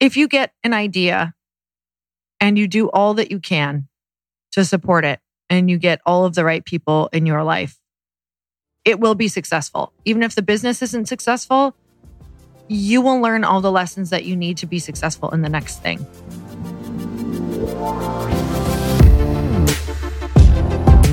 if you get an idea and you do all that you can to support it and you get all of the right people in your life, it will be successful. Even if the business isn't successful, you will learn all the lessons that you need to be successful in the next thing.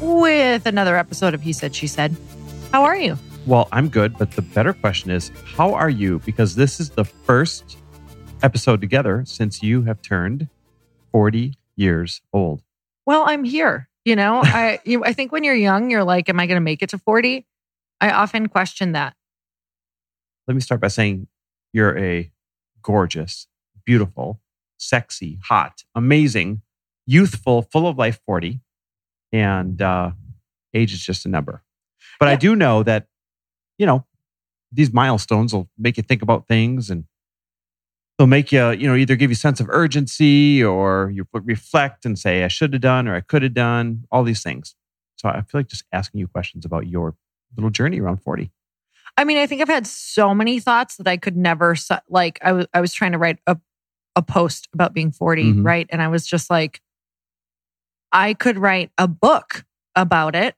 with another episode of He Said, She Said. How are you? Well, I'm good, but the better question is, how are you? Because this is the first episode together since you have turned 40 years old. Well, I'm here. You know, I you, I think when you're young, you're like, am I going to make it to 40? I often question that. Let me start by saying you're a gorgeous, beautiful, sexy, hot, amazing, youthful, full of life 40 and uh, age is just a number. But yeah. I do know that, you know, these milestones will make you think about things and they'll make you, you know, either give you a sense of urgency or you reflect and say, I should have done or I could have done, all these things. So I feel like just asking you questions about your little journey around 40. I mean, I think I've had so many thoughts that I could never, like, I was, I was trying to write a, a post about being 40, mm-hmm. right? And I was just like, I could write a book about it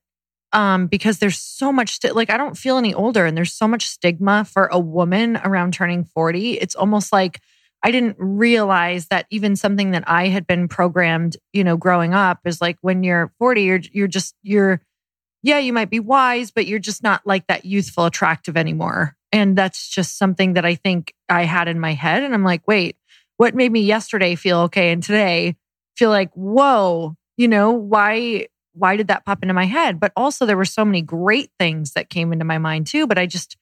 um, because there's so much, st- like, I don't feel any older and there's so much stigma for a woman around turning 40. It's almost like I didn't realize that even something that I had been programmed, you know, growing up is like when you're 40, you're, you're just, you're, yeah, you might be wise, but you're just not like that youthful, attractive anymore. And that's just something that I think I had in my head. And I'm like, wait, what made me yesterday feel okay and today feel like, whoa, you know, why why did that pop into my head? But also there were so many great things that came into my mind too, but I just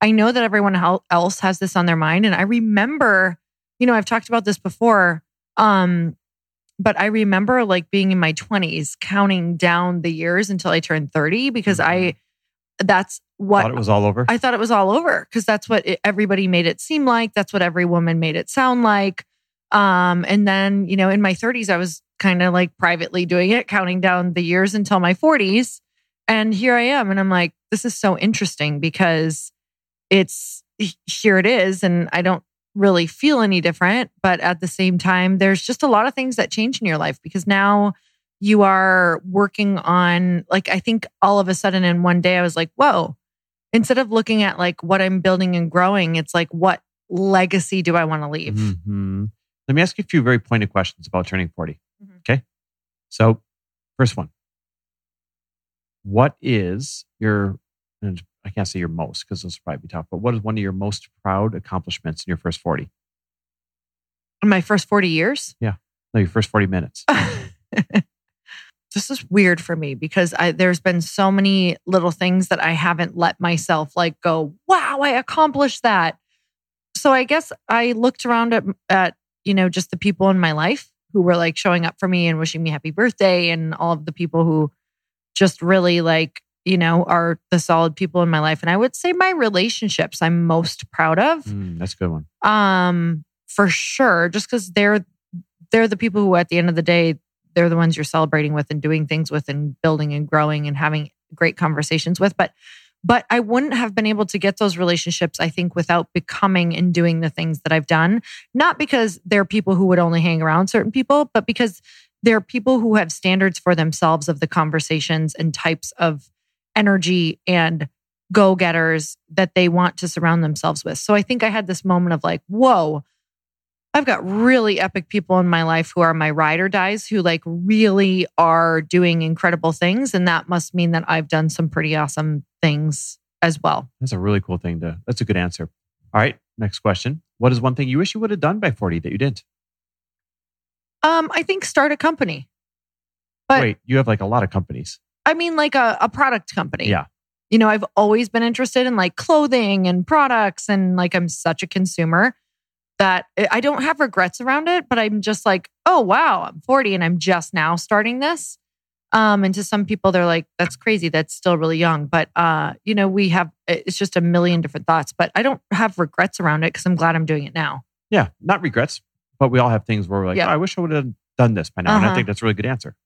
I know that everyone else has this on their mind and I remember, you know, I've talked about this before um but I remember like being in my 20s counting down the years until I turned 30 because I mm-hmm. that's what thought it was all over. I thought it was all over because that's what it, everybody made it seem like. That's what every woman made it sound like. Um, and then, you know, in my 30s, I was kind of like privately doing it, counting down the years until my 40s. And here I am. And I'm like, this is so interesting because it's here it is. And I don't really feel any different. But at the same time, there's just a lot of things that change in your life because now you are working on, like, I think all of a sudden in one day, I was like, whoa, instead of looking at like what I'm building and growing, it's like, what legacy do I want to leave? Mm-hmm. Let me ask you a few very pointed questions about turning 40. Mm-hmm. Okay. So, first one What is your, and I can't say your most because will probably be tough, but what is one of your most proud accomplishments in your first 40? In my first 40 years? Yeah. No, your first 40 minutes. this is weird for me because I, there's been so many little things that I haven't let myself like go, wow, I accomplished that. So I guess I looked around at, at you know, just the people in my life who were like showing up for me and wishing me happy birthday and all of the people who just really like, you know, are the solid people in my life. And I would say my relationships I'm most proud of. Mm, that's a good one. Um, for sure. Just because they're they're the people who at the end of the day, they're the ones you're celebrating with and doing things with and building and growing and having great conversations with. But but I wouldn't have been able to get those relationships, I think, without becoming and doing the things that I've done. Not because they're people who would only hang around certain people, but because they're people who have standards for themselves of the conversations and types of energy and go getters that they want to surround themselves with. So I think I had this moment of like, whoa, I've got really epic people in my life who are my ride or dies who like really are doing incredible things. And that must mean that I've done some pretty awesome things as well. That's a really cool thing to, that's a good answer. All right. Next question. What is one thing you wish you would have done by 40 that you didn't? Um, I think start a company. But wait, you have like a lot of companies. I mean, like a, a product company. Yeah. You know, I've always been interested in like clothing and products, and like I'm such a consumer. That I don't have regrets around it, but I'm just like, oh wow, I'm 40 and I'm just now starting this. Um, and to some people, they're like, that's crazy. That's still really young. But uh, you know, we have it's just a million different thoughts. But I don't have regrets around it because I'm glad I'm doing it now. Yeah, not regrets, but we all have things where we're like, Yeah. oh, I wish I would have done this by now. And I Uh-huh. think that's a really good answer.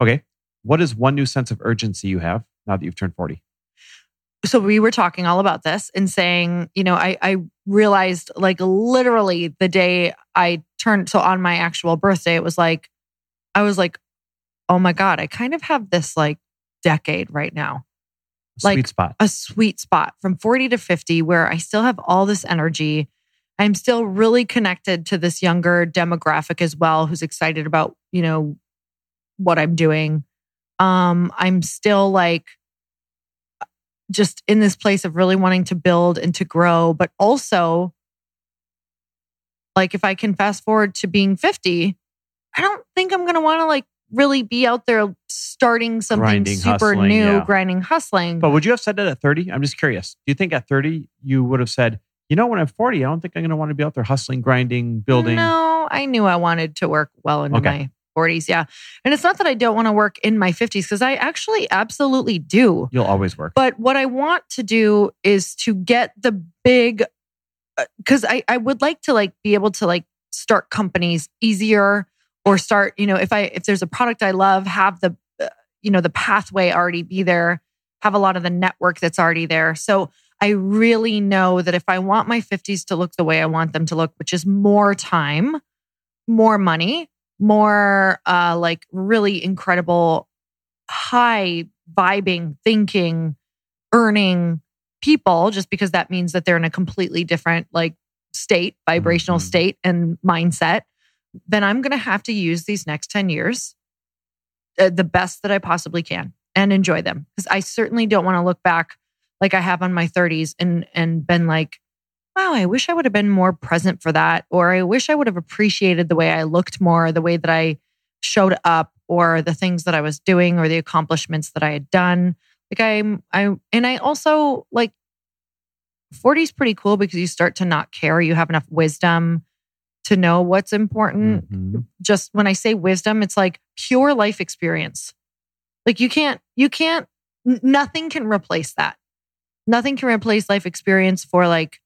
Okay. What is one new sense of urgency you have now that you've turned 40? So we were talking all about this and saying, you know, I, I realized like literally the day I turned, so on my actual birthday, it was like, I was like, oh my God, I kind of have this like decade right now, Like- Sweet spot. a sweet spot from 40 to 50 where I still have all this energy. I'm still really connected to this younger demographic as well, who's excited about, you know, what I'm doing. Um, I'm still like just in this place of really wanting to build and to grow, but also like if I can fast forward to being 50, I don't think I'm gonna want to like really be out there starting something Grinding, super hustling, new, yeah. grinding, hustling. But would you have said that at 30? I'm just curious. Do you think at 30 you would have said, you know, when I'm 40, I don't think I'm going to want to be out there hustling, grinding, building? No, I knew I wanted to work well into Okay. my 40s. Yeah. And it's not that I don't want to work in my 50s because I actually absolutely do. You'll always work. But what I want to do is to get the big, because I, I would like to like be able to like start companies easier or start, you know, if I, if there's a product I love, have the, uh, you know, the pathway already be there, have a lot of the network that's already there. So I really know that if I want my 50s to look the way I want them to look, which is more time, more money, more uh like really incredible high vibing thinking earning people just because that means that they're in a completely different like state vibrational Mhm. state and mindset then i'm going to have to use these next 10 years uh, the best that i possibly can and enjoy them because i certainly don't want to look back like i have on my 30s and and been like wow i wish i would have been more present for that or i wish i would have appreciated the way i looked more the way that i showed up or the things that i was doing or the accomplishments that i had done like i'm i and i also like 40 is pretty cool because you start to not care you have enough wisdom to know what's important Mhm. just when I say wisdom, it's like pure life experience. Like you can't, you can't, nothing can replace that. Nothing can replace life experience for like,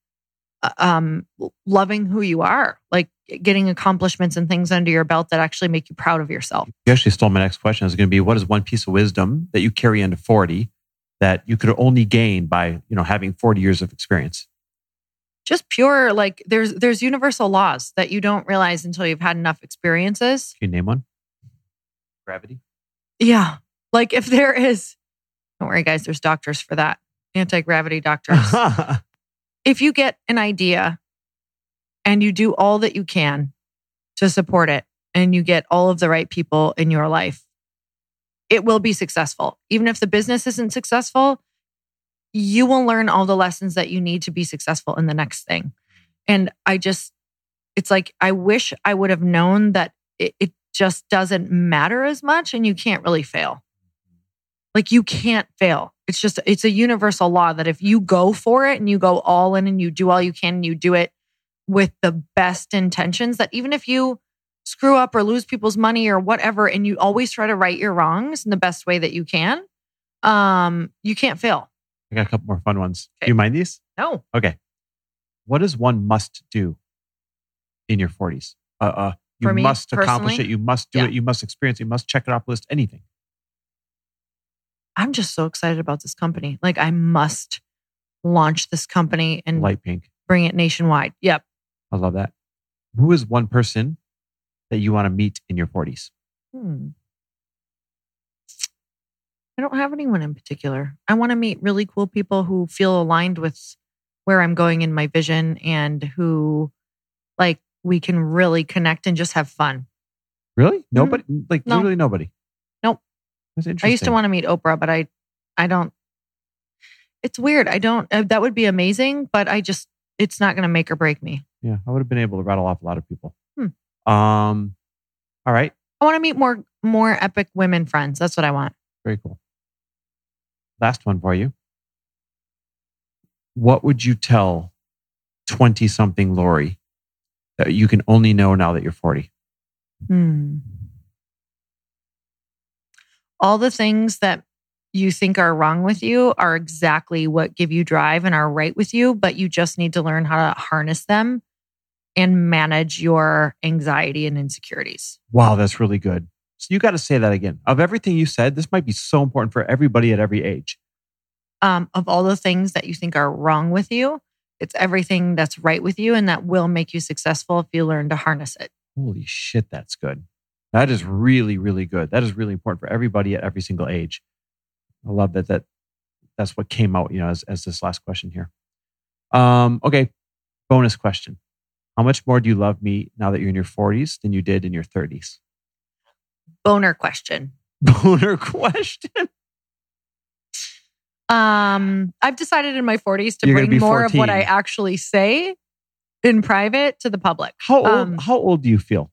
um, loving who you are, like getting accomplishments and things under your belt that actually make you proud of yourself. You actually stole my next question. It's going to be what is one piece of wisdom that you carry into 40 that you could only gain by, you know, having 40 years of experience? Just pure, like there's, there's universal laws that you don't realize until you've had enough experiences. Can you name one? Gravity. Yeah. Like if there is, don't worry guys, there's doctors for that. Anti-gravity doctors. if you get an idea and you do all that you can to support it and you get all of the right people in your life, it will be successful. Even if the business isn't successful, you will learn all the lessons that you need to be successful in the next thing. And I just, it's like, I wish I would have known that it, it just doesn't matter as much and you can't really fail. Like you can't fail. It's just, it's a universal law that if you go for it and you go all in and you do all you can and you do it with the best intentions, that even if you screw up or lose people's money or whatever, and you always try to right your wrongs in the best way that you can, um, you can't fail. I got a couple more fun ones. Okay. Do you mind these? No. Okay. What is one must do in your 40s? Uh, uh, you me, must accomplish personally? it. You must do Yeah. it. You must experience it. You must check it off the list. Anything. I'm just so excited about this company. Like I must launch this company and Lite Pink. bring it nationwide. Yep. I love that. Who is one person that you want to meet in your 40s? Hmm. I don't have anyone in particular. I want to meet really cool people who feel aligned with where I'm going in my vision and who like we can really connect and just have fun. Really? Nobody? Like Mm-hmm. No. literally nobody. That's I used to want to meet Oprah, but I I don't It's weird. I don't uh, that would be amazing, but I just it's not going to make or break me. Yeah, I would have been able to rattle off a lot of people. Hmm. Um, all right, I want to meet more more epic women friends. That's what I want. very cool. Last one for you. What would you tell twenty-something Lori that you can only know now that you're 40? Hmm. All the things that you think are wrong with you are exactly what give you drive and are right with you, but you just need to learn how to harness them and manage your anxiety and insecurities. Wow, that's really good. So you got to say that again. Of everything you said, this might be so important for everybody at every age. Um, of all the things that you think are wrong with you, it's everything that's right with you and that will make you successful if you learn to harness it. Holy shit, that's good. That is really, really good. That is really important for everybody at every single age. I love that. That that's what came out, you know, as, as this last question here. Um, okay, bonus question: How much more do you love me now that you're in your 40s than you did in your 30s? Boner question. Boner question. Um, I've decided in my 40s to You're bring more 14. of what I actually say in private to the public. How old? Um, how old do you feel?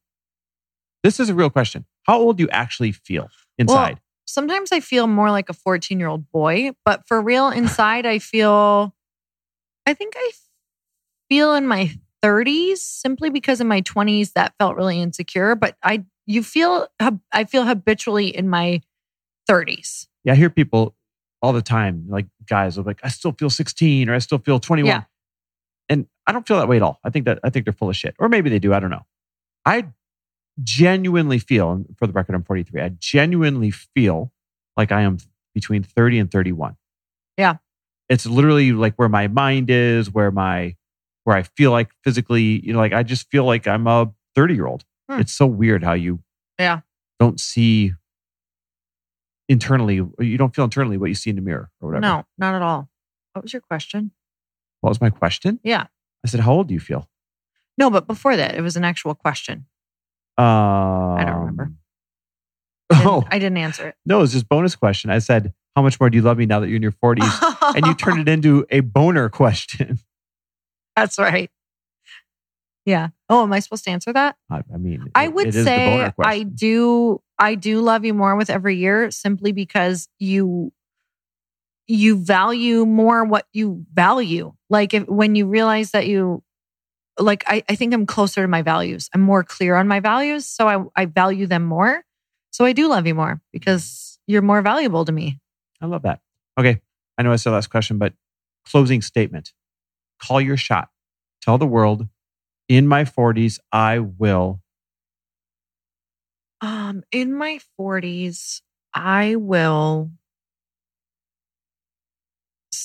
This is a real question. How old do you actually feel inside? Well, sometimes I feel more like a 14 year old boy, but for real, inside, I feel, I think I feel in my 30s simply because in my 20s that felt really insecure. But I, you feel, I feel habitually in my 30s. yeah, I hear people all the time, like guys, are like, I still feel 16 or I still feel 21. Yeah. And I don't feel that way at all. I think that I think they're full of shit. Or maybe they do. I don't know. I genuinely feel, and for the record, I'm 43. I genuinely feel like I am between 30 and 31. Yeah. It's literally like where my mind is, where my where I feel like physically, you know, like I just feel like I'm a 30 year old. Hmm. It's so weird how you Yeah. don't see internally, you don't feel internally what you see in the mirror or whatever. No, not at all. What was your question? What was my question? Yeah. I said, How old do you feel? No, but before that, it was an actual question. Um, I don't remember. I didn't, Oh, I didn't answer it. no, it's just bonus question. I said, How much more do you love me now that you're in your 40s? and you turned it into a boner question. That's right. Yeah. Oh, am I supposed to answer that? I, I mean, I it- would it say I do I do love you more with every year simply because you you value more what you value. Like if when you realize that you like I, I think I'm closer to my values. I'm more clear on my values. So I, I value them more. So I do love you more because you're more valuable to me. I love that. Okay. I know I said last question, but closing statement. Call your shot. Tell the world in my 40s, I will. Um, in my 40s, I will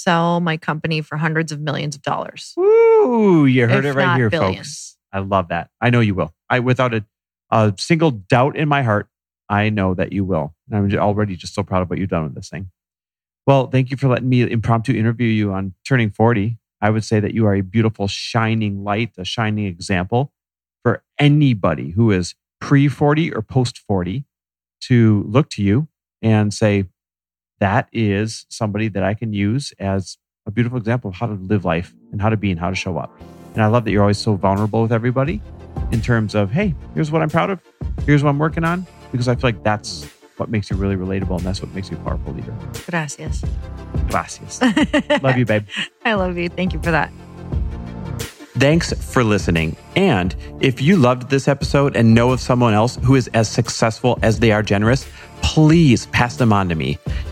sell my company for hundreds of millions of dollars. Ooh, You heard it right here, billions. folks. I love that. I know you will. I, without a, a single doubt in my heart, I know that you will. And I'm already just so proud of what you've done with this thing. Well, thank you for letting me impromptu interview you on turning 40. I would say that you are a beautiful, shining light, a shining example for anybody who is pre 40 or post 40 to look to you and say, that is somebody that I can use as a beautiful example of how to live life and how to be and how to show up. And I love that you're always so vulnerable with everybody in terms of, hey, here's what I'm proud of, here's what I'm working on, because I feel like that's what makes you really relatable and that's what makes you a powerful leader. Gracias. Gracias. love you, babe. I love you. Thank you for that. Thanks for listening. And if you loved this episode and know of someone else who is as successful as they are generous, please pass them on to me.